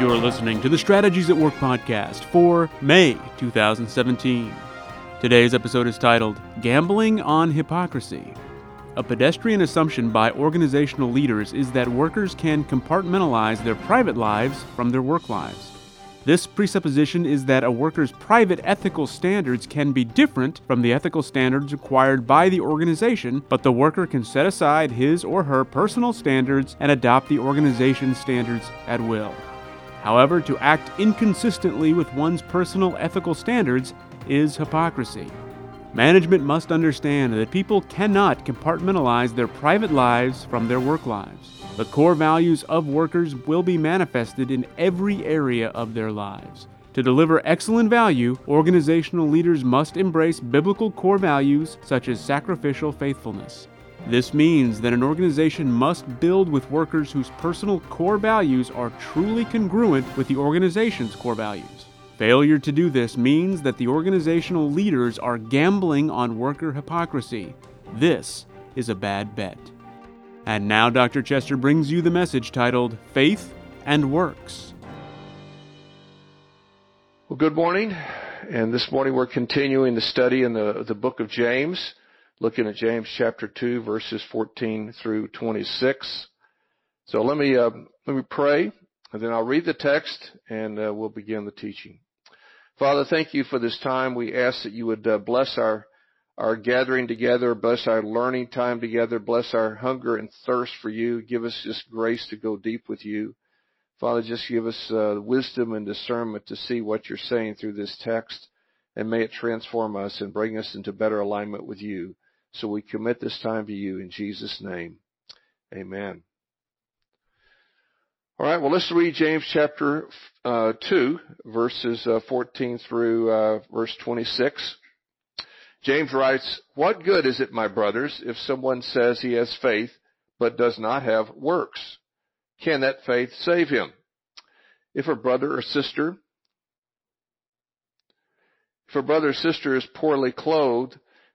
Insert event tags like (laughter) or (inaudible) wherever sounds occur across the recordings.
You're listening to the Strategies at Work podcast for May 2017. Today's episode is titled Gambling on Hypocrisy. A pedestrian assumption by organizational leaders is that workers can compartmentalize their private lives from their work lives. This presupposition is that a worker's private ethical standards can be different from the ethical standards required by the organization, but the worker can set aside his or her personal standards and adopt the organization's standards at will. However, to act inconsistently with one's personal ethical standards is hypocrisy. Management must understand that people cannot compartmentalize their private lives from their work lives. The core values of workers will be manifested in every area of their lives. To deliver excellent value, organizational leaders must embrace biblical core values such as sacrificial faithfulness. This means that an organization must build with workers whose personal core values are truly congruent with the organization's core values. Failure to do this means that the organizational leaders are gambling on worker hypocrisy. This is a bad bet. And now Dr. Chester brings you the message titled Faith and Works. Well, good morning. And this morning we're continuing the study in the, the book of James looking at James chapter 2 verses 14 through 26. So let me, uh, let me pray and then I'll read the text and uh, we'll begin the teaching. Father, thank you for this time. We ask that you would uh, bless our, our gathering together, bless our learning time together, bless our hunger and thirst for you. Give us just grace to go deep with you. Father, just give us uh, wisdom and discernment to see what you're saying through this text, and may it transform us and bring us into better alignment with you. So we commit this time to you in Jesus' name. Amen. All right, well, let's read James chapter uh, 2, verses uh, 14 through uh, verse 26. James writes, What good is it, my brothers, if someone says he has faith but does not have works? Can that faith save him? If a brother or sister, if a brother or sister is poorly clothed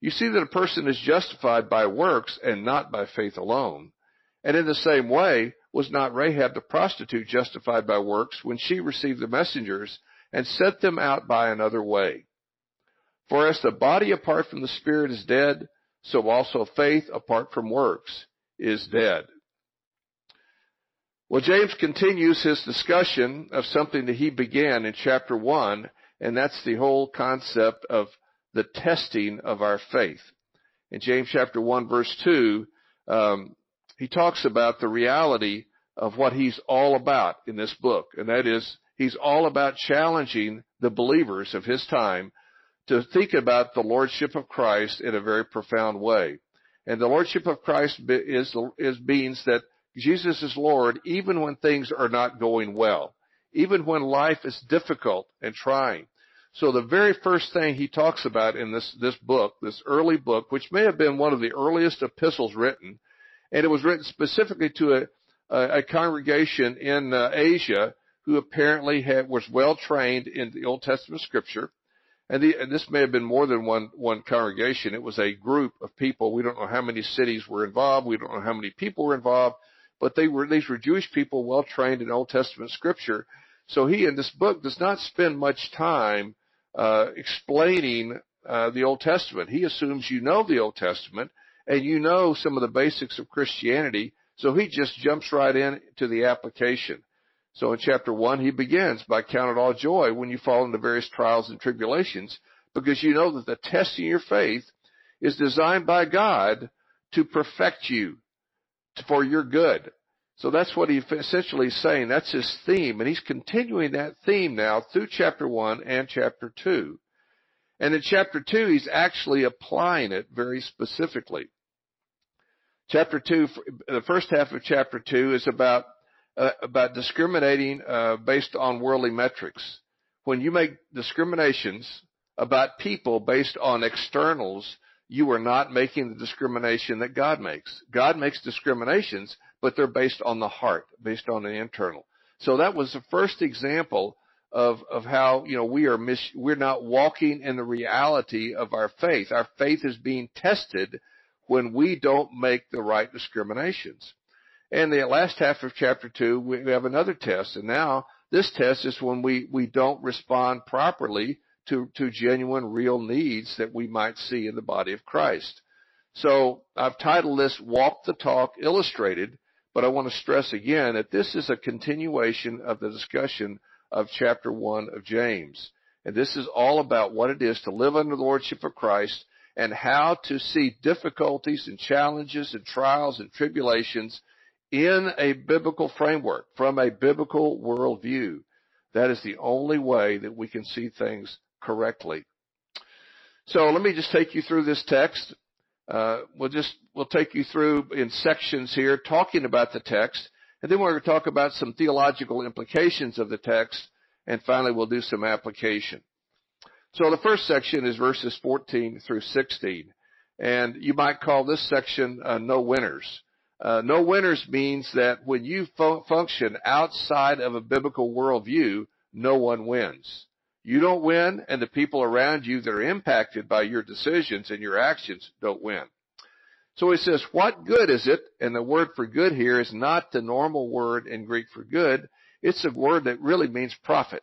You see that a person is justified by works and not by faith alone. And in the same way, was not Rahab the prostitute justified by works when she received the messengers and sent them out by another way? For as the body apart from the spirit is dead, so also faith apart from works is dead. Well, James continues his discussion of something that he began in chapter 1, and that's the whole concept of the testing of our faith. In James chapter 1 verse 2, um, he talks about the reality of what he's all about in this book, and that is he's all about challenging the believers of his time to think about the lordship of Christ in a very profound way. And the lordship of Christ is, is means that Jesus is Lord even when things are not going well, even when life is difficult and trying. So the very first thing he talks about in this, this book, this early book, which may have been one of the earliest epistles written, and it was written specifically to a, a, a congregation in uh, Asia who apparently had, was well trained in the Old Testament scripture. And, the, and, this may have been more than one, one congregation. It was a group of people. We don't know how many cities were involved. We don't know how many people were involved, but they were, these were Jewish people well trained in Old Testament scripture. So he in this book does not spend much time uh, explaining uh, the Old Testament. He assumes you know the Old Testament and you know some of the basics of Christianity, so he just jumps right in to the application. So in chapter one, he begins by count it all joy when you fall into various trials and tribulations, because you know that the testing your faith is designed by God to perfect you for your good. So that's what he's essentially saying. That's his theme. And he's continuing that theme now through chapter one and chapter two. And in chapter two, he's actually applying it very specifically. Chapter two, the first half of chapter two is about uh, about discriminating uh, based on worldly metrics. When you make discriminations about people based on externals, you are not making the discrimination that God makes. God makes discriminations, but they're based on the heart, based on the internal. So that was the first example of of how you know we are mis- we're not walking in the reality of our faith. Our faith is being tested when we don't make the right discriminations. And the last half of chapter two, we have another test, and now this test is when we we don't respond properly to to genuine, real needs that we might see in the body of Christ. So I've titled this "Walk the Talk Illustrated." But I want to stress again that this is a continuation of the discussion of chapter 1 of James. And this is all about what it is to live under the Lordship of Christ and how to see difficulties and challenges and trials and tribulations in a biblical framework, from a biblical worldview. That is the only way that we can see things correctly. So let me just take you through this text. Uh, we'll just we'll take you through in sections here, talking about the text, and then we're going to talk about some theological implications of the text, and finally we'll do some application. So the first section is verses 14 through 16, and you might call this section uh, "No Winners." Uh, no winners means that when you fu- function outside of a biblical worldview, no one wins. You don't win, and the people around you that are impacted by your decisions and your actions don't win. So he says, what good is it? And the word for good here is not the normal word in Greek for good. It's a word that really means profit.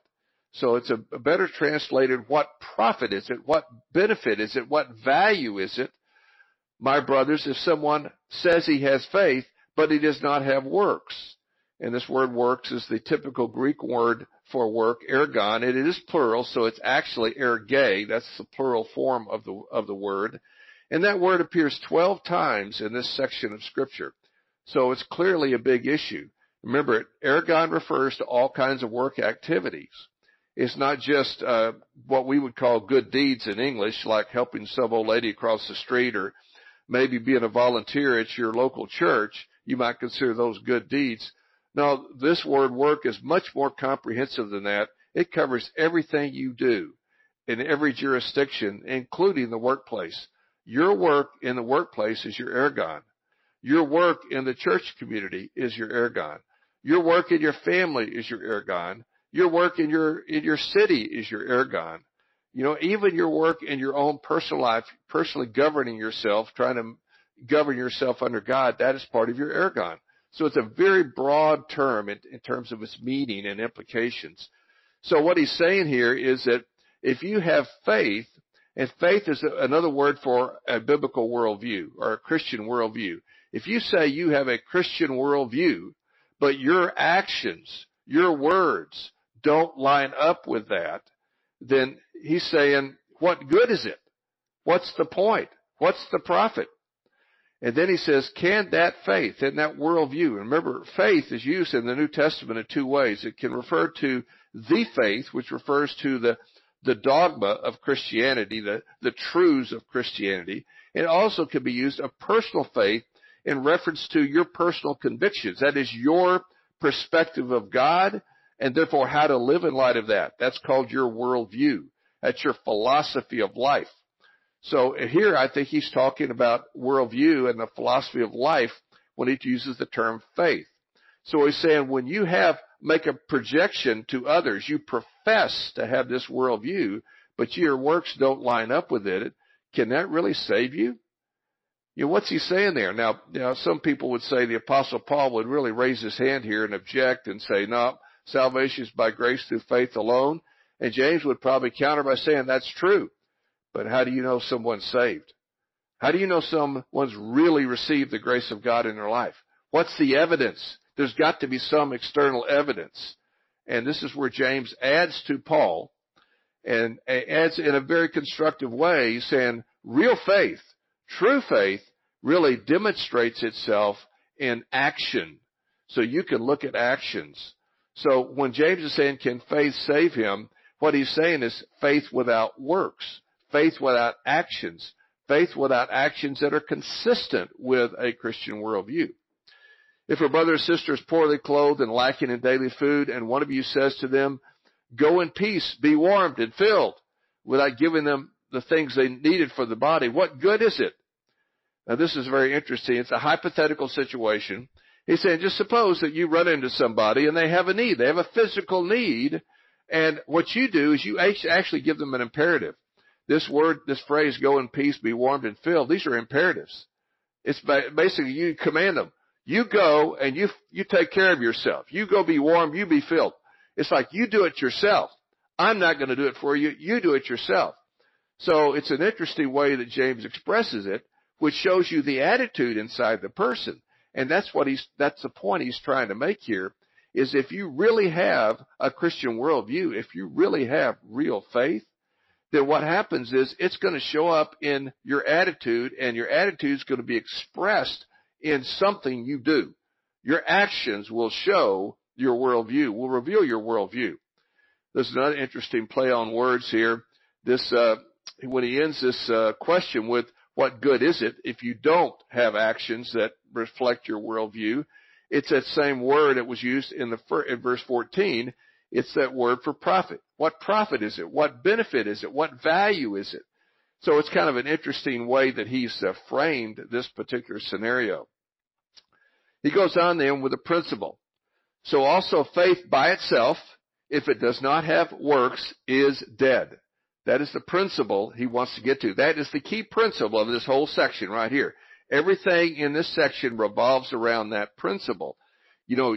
So it's a, a better translated, what profit is it? What benefit is it? What value is it? My brothers, if someone says he has faith, but he does not have works. And this word works is the typical Greek word for work, ergon. It is plural, so it's actually erga. That's the plural form of the, of the word. And that word appears 12 times in this section of scripture. So it's clearly a big issue. Remember, ergon refers to all kinds of work activities. It's not just uh, what we would call good deeds in English, like helping some old lady across the street or maybe being a volunteer at your local church. You might consider those good deeds. Now, this word work is much more comprehensive than that. It covers everything you do in every jurisdiction, including the workplace. Your work in the workplace is your ergon. Your work in the church community is your ergon. Your work in your family is your ergon. Your work in your in your city is your ergon. You know, even your work in your own personal life, personally governing yourself, trying to govern yourself under God, that is part of your ergon. So it's a very broad term in, in terms of its meaning and implications. So what he's saying here is that if you have faith, and faith is another word for a biblical worldview or a Christian worldview. If you say you have a Christian worldview, but your actions, your words don't line up with that, then he's saying, what good is it? What's the point? What's the profit? And then he says, can that faith and that worldview, and remember, faith is used in the New Testament in two ways. It can refer to the faith, which refers to the, the dogma of Christianity, the, the truths of Christianity. It also can be used of personal faith in reference to your personal convictions. That is your perspective of God and therefore how to live in light of that. That's called your worldview. That's your philosophy of life. So here I think he's talking about worldview and the philosophy of life when he uses the term faith. So he's saying when you have, make a projection to others, you profess to have this worldview, but your works don't line up with it, can that really save you? You know, what's he saying there? Now, now some people would say the apostle Paul would really raise his hand here and object and say, no, salvation is by grace through faith alone. And James would probably counter by saying that's true. But how do you know someone's saved? How do you know someone's really received the grace of God in their life? What's the evidence? There's got to be some external evidence. And this is where James adds to Paul and adds in a very constructive way, saying real faith, true faith really demonstrates itself in action. So you can look at actions. So when James is saying, can faith save him? What he's saying is faith without works, faith without actions, faith without actions that are consistent with a Christian worldview. If a brother or sister is poorly clothed and lacking in daily food, and one of you says to them, Go in peace, be warmed and filled, without giving them the things they needed for the body, what good is it? Now this is very interesting. It's a hypothetical situation. He's saying, just suppose that you run into somebody and they have a need. They have a physical need. And what you do is you actually give them an imperative. This word, this phrase, go in peace, be warmed and filled, these are imperatives. It's basically you command them. You go and you, you take care of yourself. You go be warm, you be filled. It's like you do it yourself. I'm not going to do it for you. You do it yourself. So it's an interesting way that James expresses it, which shows you the attitude inside the person. And that's what he's, that's the point he's trying to make here, is if you really have a Christian worldview, if you really have real faith, then what happens is it's going to show up in your attitude and your attitude is going to be expressed in something you do. Your actions will show your worldview, will reveal your worldview. There's another interesting play on words here. This, uh, when he ends this uh, question with, what good is it if you don't have actions that reflect your worldview? It's that same word that was used in the in verse 14. It's that word for profit. What profit is it? What benefit is it? What value is it? So it's kind of an interesting way that he's uh, framed this particular scenario. He goes on then with a principle. So also faith by itself, if it does not have works, is dead. That is the principle he wants to get to. That is the key principle of this whole section right here. Everything in this section revolves around that principle. You know,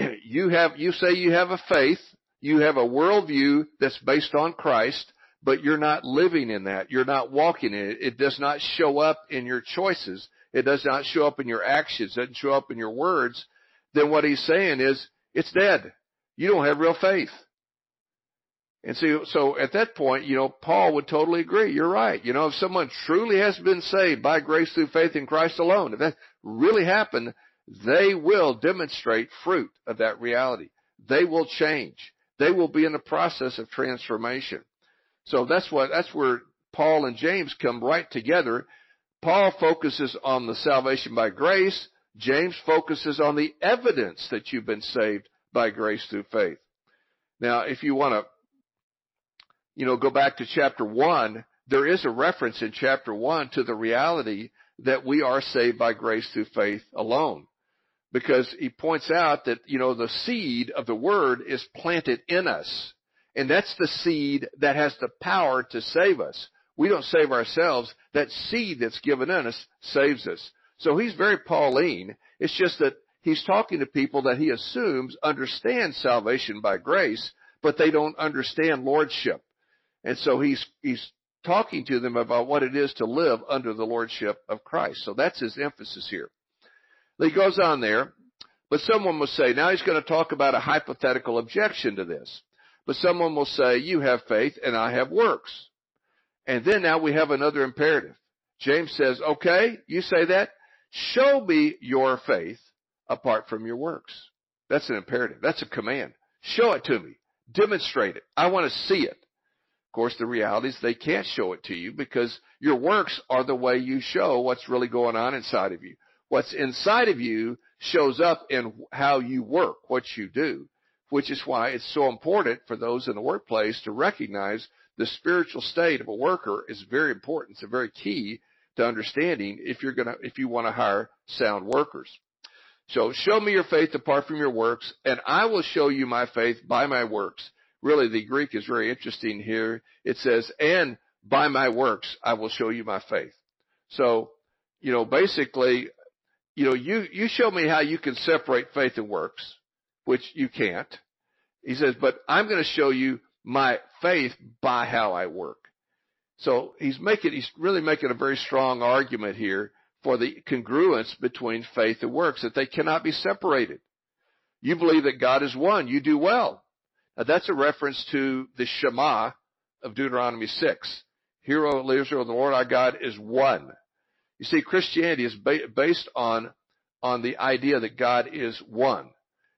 (clears throat) you have, you say you have a faith, you have a worldview that's based on Christ, but you're not living in that. You're not walking in it. It does not show up in your choices. It does not show up in your actions. It doesn't show up in your words. Then what he's saying is, it's dead. You don't have real faith. And so, so at that point, you know, Paul would totally agree. You're right. You know, if someone truly has been saved by grace through faith in Christ alone, if that really happened, they will demonstrate fruit of that reality. They will change. They will be in the process of transformation. So that's what, that's where Paul and James come right together. Paul focuses on the salvation by grace. James focuses on the evidence that you've been saved by grace through faith. Now, if you want to, you know, go back to chapter one, there is a reference in chapter one to the reality that we are saved by grace through faith alone. Because he points out that, you know, the seed of the word is planted in us. And that's the seed that has the power to save us. We don't save ourselves. That seed that's given in us saves us. So he's very Pauline. It's just that he's talking to people that he assumes understand salvation by grace, but they don't understand lordship. And so he's, he's talking to them about what it is to live under the lordship of Christ. So that's his emphasis here. He goes on there, but someone will say, now he's going to talk about a hypothetical objection to this. But someone will say, you have faith and I have works. And then now we have another imperative. James says, okay, you say that. Show me your faith apart from your works. That's an imperative. That's a command. Show it to me. Demonstrate it. I want to see it. Of course, the reality is they can't show it to you because your works are the way you show what's really going on inside of you. What's inside of you shows up in how you work, what you do which is why it's so important for those in the workplace to recognize the spiritual state of a worker is very important. It's a very key to understanding if you're gonna, if you want to hire sound workers. So show me your faith apart from your works, and I will show you my faith by my works. Really, the Greek is very interesting here. It says, and by my works, I will show you my faith. So, you know, basically, you know, you, you show me how you can separate faith and works which you can't. He says, but I'm going to show you my faith by how I work. So he's making, he's really making a very strong argument here for the congruence between faith and works, that they cannot be separated. You believe that God is one, you do well. Now that's a reference to the Shema of Deuteronomy 6. Hear, O Israel, the Lord our God is one. You see, Christianity is ba- based on, on the idea that God is one.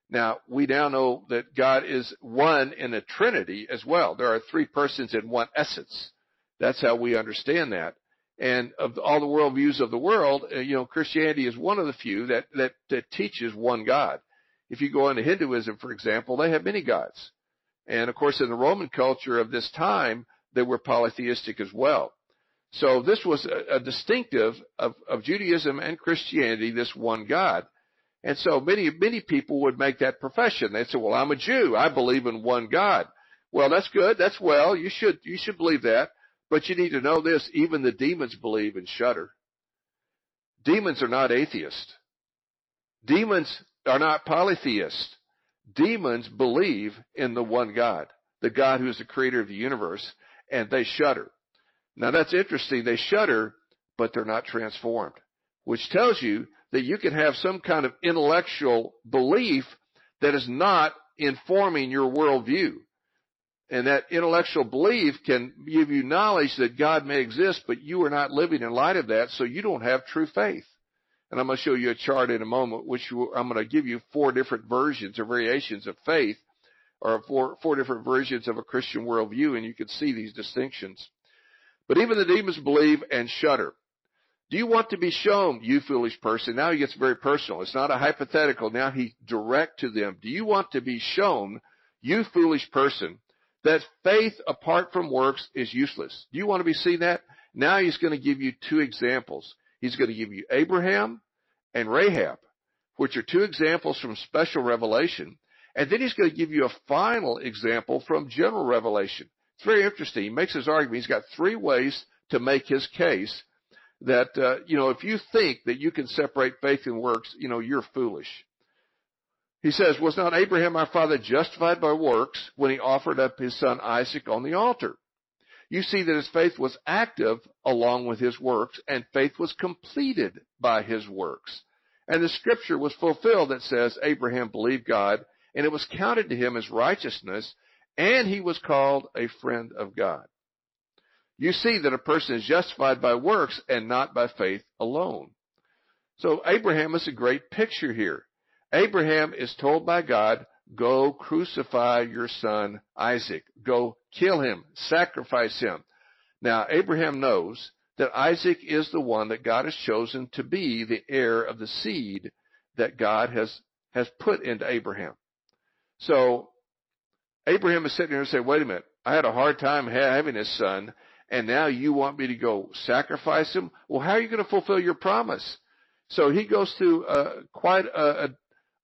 Now, we now know that God is one in a Trinity as well. There are three persons in one essence. That's how we understand that. And of all the worldviews of the world, uh, you know, Christianity is one of the few that, that, that teaches one God. If you go into Hinduism, for example, they have many gods. And of course, in the Roman culture of this time, they were polytheistic as well. So this was a, a distinctive of, of Judaism and Christianity, this one God. And so many, many people would make that profession. They'd say, well, I'm a Jew. I believe in one God. Well, that's good. That's well. You should, you should believe that. But you need to know this. Even the demons believe and shudder. Demons are not atheists. Demons are not polytheists. Demons believe in the one God, the God who is the creator of the universe, and they shudder. Now that's interesting. They shudder, but they're not transformed, which tells you that you can have some kind of intellectual belief that is not informing your worldview. And that intellectual belief can give you knowledge that God may exist, but you are not living in light of that, so you don't have true faith. And I'm going to show you a chart in a moment, which I'm going to give you four different versions or variations of faith, or four, four different versions of a Christian worldview, and you can see these distinctions. But even the demons believe and shudder. Do you want to be shown, you foolish person? Now he gets very personal. It's not a hypothetical. Now he's direct to them. Do you want to be shown, you foolish person, that faith apart from works is useless? Do you want to be seen that? Now he's going to give you two examples. He's going to give you Abraham and Rahab, which are two examples from special revelation. And then he's going to give you a final example from general revelation. It's very interesting. He makes his argument. He's got three ways to make his case that, uh, you know, if you think that you can separate faith and works, you know, you're foolish. He says, was not Abraham our father justified by works when he offered up his son Isaac on the altar? You see that his faith was active along with his works and faith was completed by his works. And the scripture was fulfilled that says Abraham believed God and it was counted to him as righteousness and he was called a friend of God you see that a person is justified by works and not by faith alone. So Abraham is a great picture here. Abraham is told by God, go crucify your son Isaac. Go kill him. Sacrifice him. Now, Abraham knows that Isaac is the one that God has chosen to be the heir of the seed that God has, has put into Abraham. So, Abraham is sitting here and saying, wait a minute, I had a hard time having this son, and now you want me to go sacrifice him? Well, how are you going to fulfill your promise? So he goes through uh, quite a, a,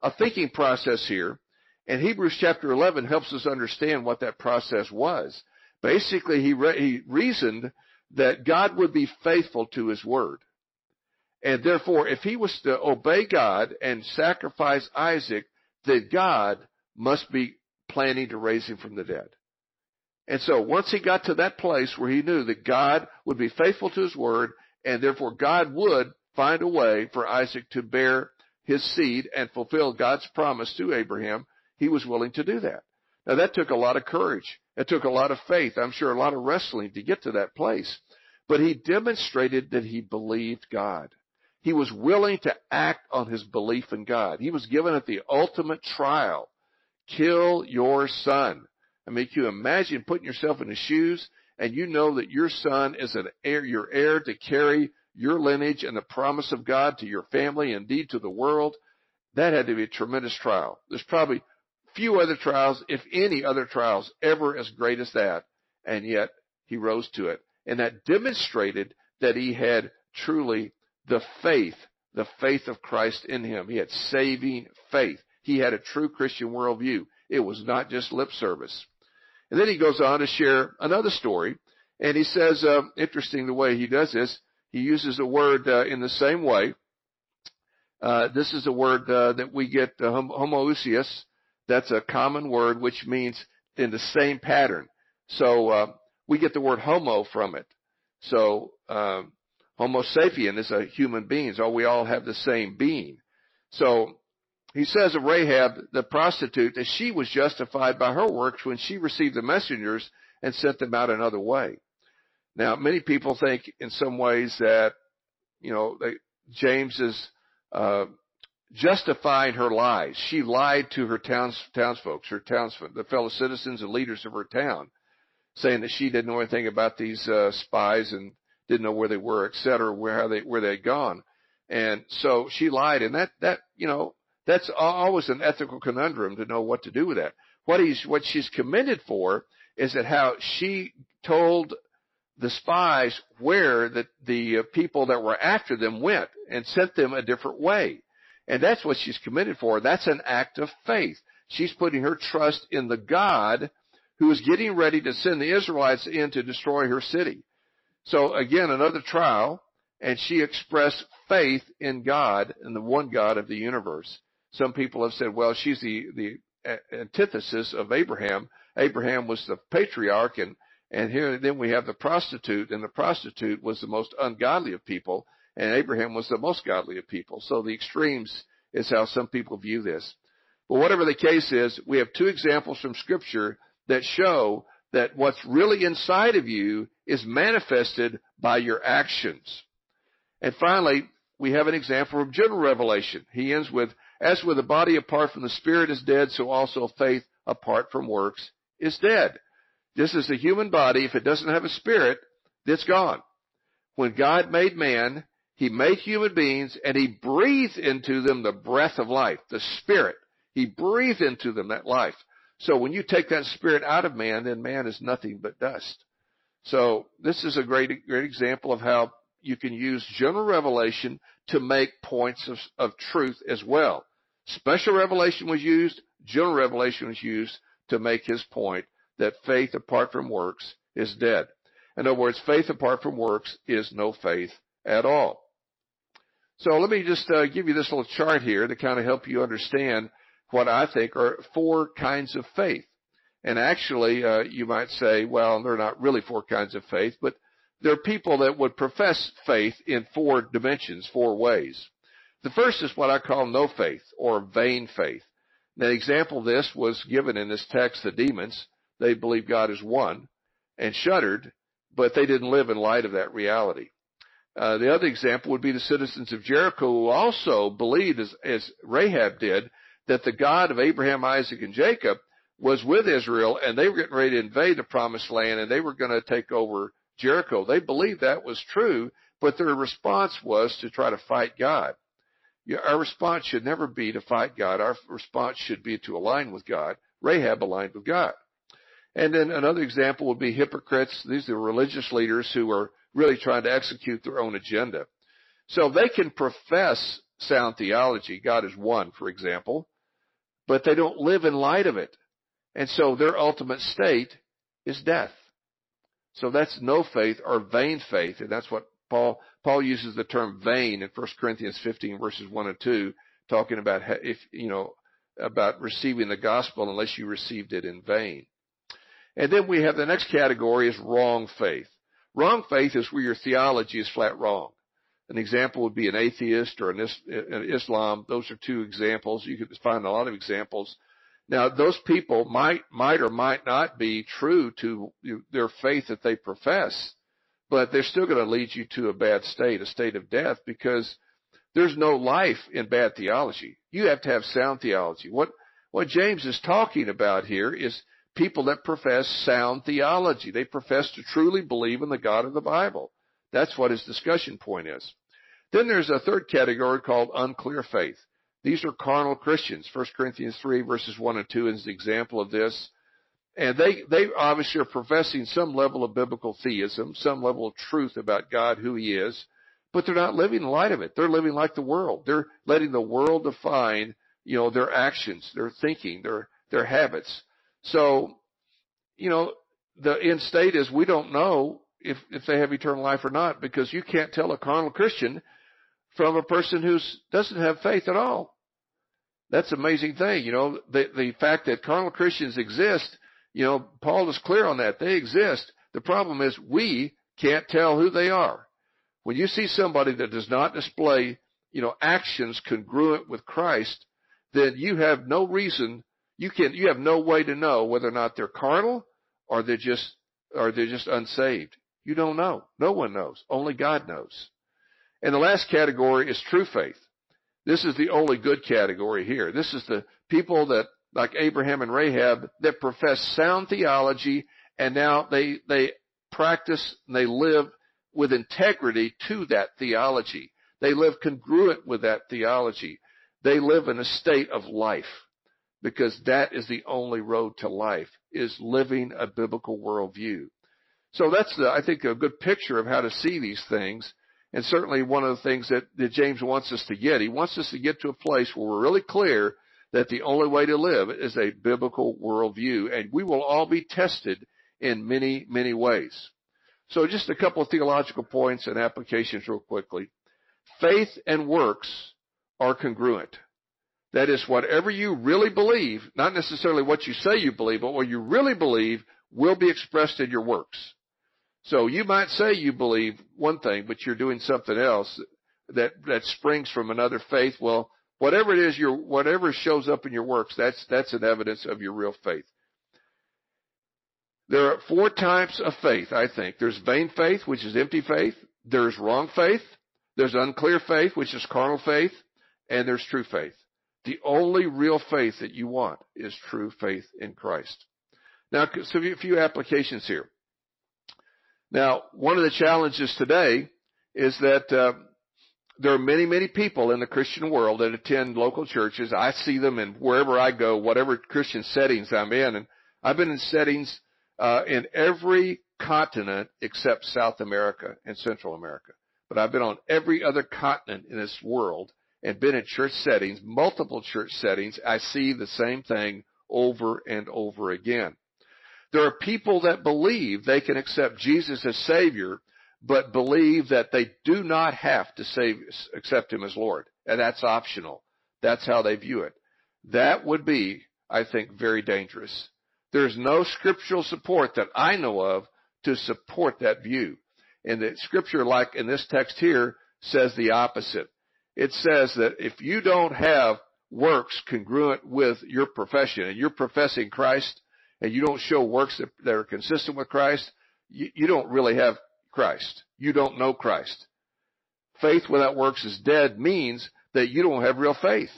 a thinking process here, and Hebrews chapter 11 helps us understand what that process was. Basically, he, re- he reasoned that God would be faithful to his word. And therefore, if he was to obey God and sacrifice Isaac, then God must be planning to raise him from the dead. And so once he got to that place where he knew that God would be faithful to his word and therefore God would find a way for Isaac to bear his seed and fulfill God's promise to Abraham, he was willing to do that. Now that took a lot of courage. It took a lot of faith. I'm sure a lot of wrestling to get to that place. But he demonstrated that he believed God. He was willing to act on his belief in God. He was given at the ultimate trial. Kill your son. I mean, can you imagine putting yourself in his shoes and you know that your son is an heir, your heir to carry your lineage and the promise of God to your family, indeed to the world? That had to be a tremendous trial. There's probably few other trials, if any other trials, ever as great as that. And yet he rose to it. And that demonstrated that he had truly the faith, the faith of Christ in him. He had saving faith. He had a true Christian worldview. It was not just lip service. And then he goes on to share another story. And he says, uh, interesting the way he does this, he uses a word uh, in the same way. Uh, this is a word uh, that we get uh, homoousios. That's a common word which means in the same pattern. So uh, we get the word homo from it. So um, Homo sapien is a human being. So we all have the same being. So he says of Rahab, the prostitute, that she was justified by her works when she received the messengers and sent them out another way. Now, many people think in some ways that, you know, they, James is uh, justifying her lies. She lied to her towns, townsfolk, her townsfolk, the fellow citizens and leaders of her town, saying that she didn't know anything about these uh, spies and didn't know where they were, et cetera, where how they where they had gone. And so she lied, and that that you know that's always an ethical conundrum to know what to do with that. What he's what she's commended for is that how she told the spies where the the uh, people that were after them went and sent them a different way. And that's what she's committed for. That's an act of faith. She's putting her trust in the God who is getting ready to send the Israelites in to destroy her city. So again, another trial, and she expressed faith in God and the one God of the universe. Some people have said, well, she's the, the antithesis of Abraham. Abraham was the patriarch and, and here then we have the prostitute and the prostitute was the most ungodly of people and Abraham was the most godly of people. So the extremes is how some people view this. But whatever the case is, we have two examples from scripture that show that what's really inside of you is manifested by your actions. And finally, we have an example of general revelation. He ends with, as with the body apart from the spirit is dead, so also faith apart from works is dead. This is the human body. If it doesn't have a spirit, it's gone. When God made man, he made human beings and he breathed into them the breath of life, the spirit. He breathed into them that life. So when you take that spirit out of man, then man is nothing but dust. So this is a great, great example of how you can use general revelation to make points of, of truth as well. Special revelation was used, general revelation was used to make his point that faith apart from works is dead. In other words, faith apart from works is no faith at all. So let me just uh, give you this little chart here to kind of help you understand what I think are four kinds of faith. And actually, uh, you might say, well, they're not really four kinds of faith, but there are people that would profess faith in four dimensions, four ways. The first is what I call no faith or vain faith. An example of this was given in this text, the demons. They believe God is one and shuddered, but they didn't live in light of that reality. Uh, the other example would be the citizens of Jericho who also believed, as, as Rahab did, that the God of Abraham, Isaac, and Jacob was with Israel and they were getting ready to invade the promised land and they were going to take over Jericho. They believed that was true, but their response was to try to fight God. Our response should never be to fight God. Our response should be to align with God. Rahab aligned with God. And then another example would be hypocrites. These are religious leaders who are really trying to execute their own agenda. So they can profess sound theology, God is one, for example, but they don't live in light of it. And so their ultimate state is death. So that's no faith or vain faith, and that's what Paul Paul uses the term vain in 1 Corinthians 15 verses 1 and 2, talking about if you know about receiving the gospel unless you received it in vain. And then we have the next category is wrong faith. Wrong faith is where your theology is flat wrong. An example would be an atheist or an, Islam. Those are two examples. You could find a lot of examples. Now, those people might, might or might not be true to their faith that they profess, but they're still going to lead you to a bad state, a state of death, because there's no life in bad theology. You have to have sound theology. What, what James is talking about here is people that profess sound theology. They profess to truly believe in the God of the Bible. That's what his discussion point is. Then there's a third category called unclear faith. These are carnal Christians. 1 Corinthians 3 verses 1 and 2 is an example of this. And they, they obviously are professing some level of biblical theism, some level of truth about God, who He is, but they're not living in light of it. They're living like the world. They're letting the world define, you know, their actions, their thinking, their, their habits. So, you know, the end state is we don't know if, if they have eternal life or not because you can't tell a carnal Christian from a person who doesn't have faith at all. That's an amazing thing. You know, the, the fact that carnal Christians exist, you know, Paul is clear on that. They exist. The problem is we can't tell who they are. When you see somebody that does not display, you know, actions congruent with Christ, then you have no reason, you can, you have no way to know whether or not they're carnal or they're just, or they're just unsaved. You don't know. No one knows. Only God knows. And the last category is true faith. This is the only good category here. This is the people that, like Abraham and Rahab, that profess sound theology and now they, they practice and they live with integrity to that theology. They live congruent with that theology. They live in a state of life because that is the only road to life is living a biblical worldview. So that's the, I think a good picture of how to see these things. And certainly one of the things that, that James wants us to get, he wants us to get to a place where we're really clear that the only way to live is a biblical worldview. And we will all be tested in many, many ways. So just a couple of theological points and applications real quickly. Faith and works are congruent. That is, whatever you really believe, not necessarily what you say you believe, but what you really believe will be expressed in your works. So you might say you believe one thing, but you're doing something else that, that springs from another faith. Well, whatever it is, your, whatever shows up in your works, that's, that's an evidence of your real faith. There are four types of faith, I think. There's vain faith, which is empty faith. There's wrong faith. There's unclear faith, which is carnal faith. And there's true faith. The only real faith that you want is true faith in Christ. Now, so a few applications here. Now, one of the challenges today is that uh, there are many, many people in the Christian world that attend local churches. I see them in wherever I go, whatever Christian settings I'm in, and I've been in settings uh, in every continent except South America and Central America. But I've been on every other continent in this world and been in church settings, multiple church settings. I see the same thing over and over again. There are people that believe they can accept Jesus as Savior, but believe that they do not have to save, accept Him as Lord. And that's optional. That's how they view it. That would be, I think, very dangerous. There's no scriptural support that I know of to support that view. And the scripture, like in this text here, says the opposite. It says that if you don't have works congruent with your profession and you're professing Christ and you don't show works that, that are consistent with Christ, you, you don't really have Christ. You don't know Christ. Faith without works is dead means that you don't have real faith.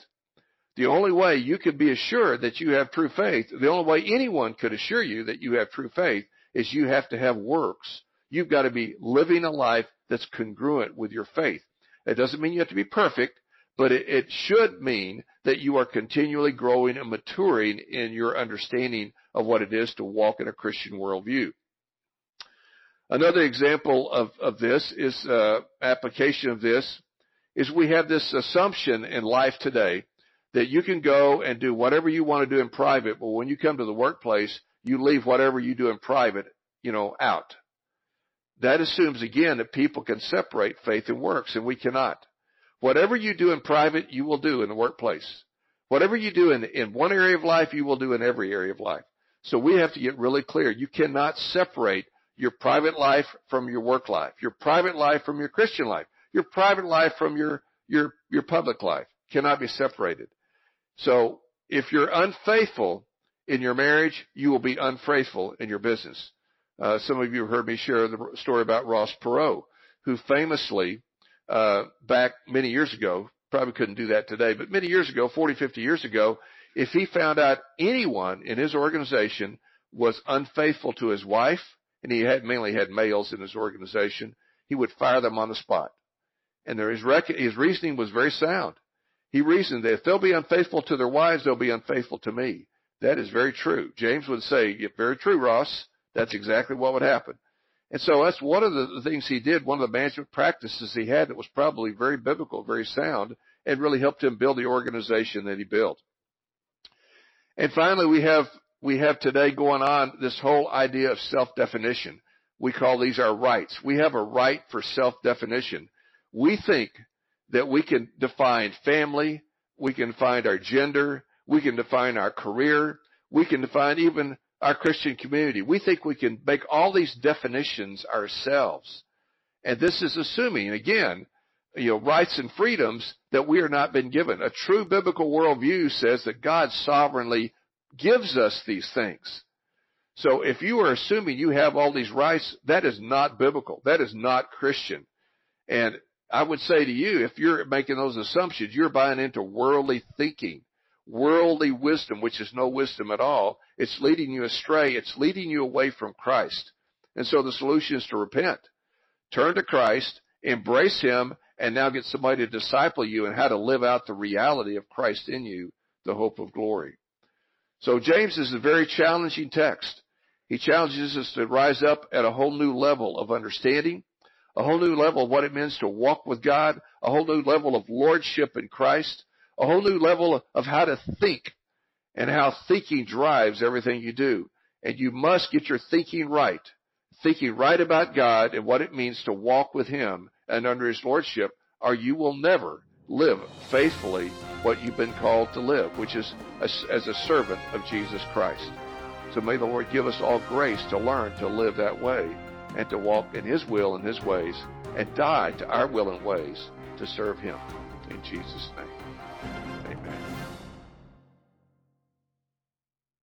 The only way you could be assured that you have true faith, the only way anyone could assure you that you have true faith is you have to have works. You've got to be living a life that's congruent with your faith. It doesn't mean you have to be perfect, but it, it should mean that you are continually growing and maturing in your understanding of what it is to walk in a Christian worldview. Another example of, of this is uh, application of this is we have this assumption in life today that you can go and do whatever you want to do in private, but when you come to the workplace, you leave whatever you do in private, you know, out. That assumes again that people can separate faith and works, and we cannot. Whatever you do in private, you will do in the workplace. Whatever you do in, in one area of life, you will do in every area of life. So we have to get really clear. You cannot separate your private life from your work life, your private life from your Christian life, your private life from your, your, your public life. Cannot be separated. So if you're unfaithful in your marriage, you will be unfaithful in your business. Uh, some of you heard me share the story about Ross Perot, who famously, uh, back many years ago, probably couldn't do that today, but many years ago, 40, 50 years ago, if he found out anyone in his organization was unfaithful to his wife, and he had mainly had males in his organization, he would fire them on the spot. And there, his, rec- his reasoning was very sound. He reasoned that if they'll be unfaithful to their wives, they'll be unfaithful to me. That is very true. James would say, yeah, very true, Ross. That's exactly what would happen. And so that's one of the things he did, one of the management practices he had that was probably very biblical, very sound, and really helped him build the organization that he built. And finally, we have, we have today going on this whole idea of self-definition. We call these our rights. We have a right for self-definition. We think that we can define family, we can find our gender, we can define our career, we can define even our Christian community. We think we can make all these definitions ourselves. And this is assuming, again, you know, rights and freedoms that we are not been given. A true biblical worldview says that God sovereignly gives us these things. So if you are assuming you have all these rights, that is not biblical. That is not Christian. And I would say to you, if you're making those assumptions, you're buying into worldly thinking, worldly wisdom, which is no wisdom at all. It's leading you astray. It's leading you away from Christ. And so the solution is to repent, turn to Christ, embrace Him, and now get somebody to disciple you and how to live out the reality of Christ in you, the hope of glory. So James is a very challenging text. He challenges us to rise up at a whole new level of understanding, a whole new level of what it means to walk with God, a whole new level of lordship in Christ, a whole new level of how to think and how thinking drives everything you do. And you must get your thinking right. Thinking right about God and what it means to walk with Him and under his lordship, or you will never live faithfully what you've been called to live, which is as, as a servant of Jesus Christ. So may the Lord give us all grace to learn to live that way and to walk in his will and his ways and die to our will and ways to serve him. In Jesus' name.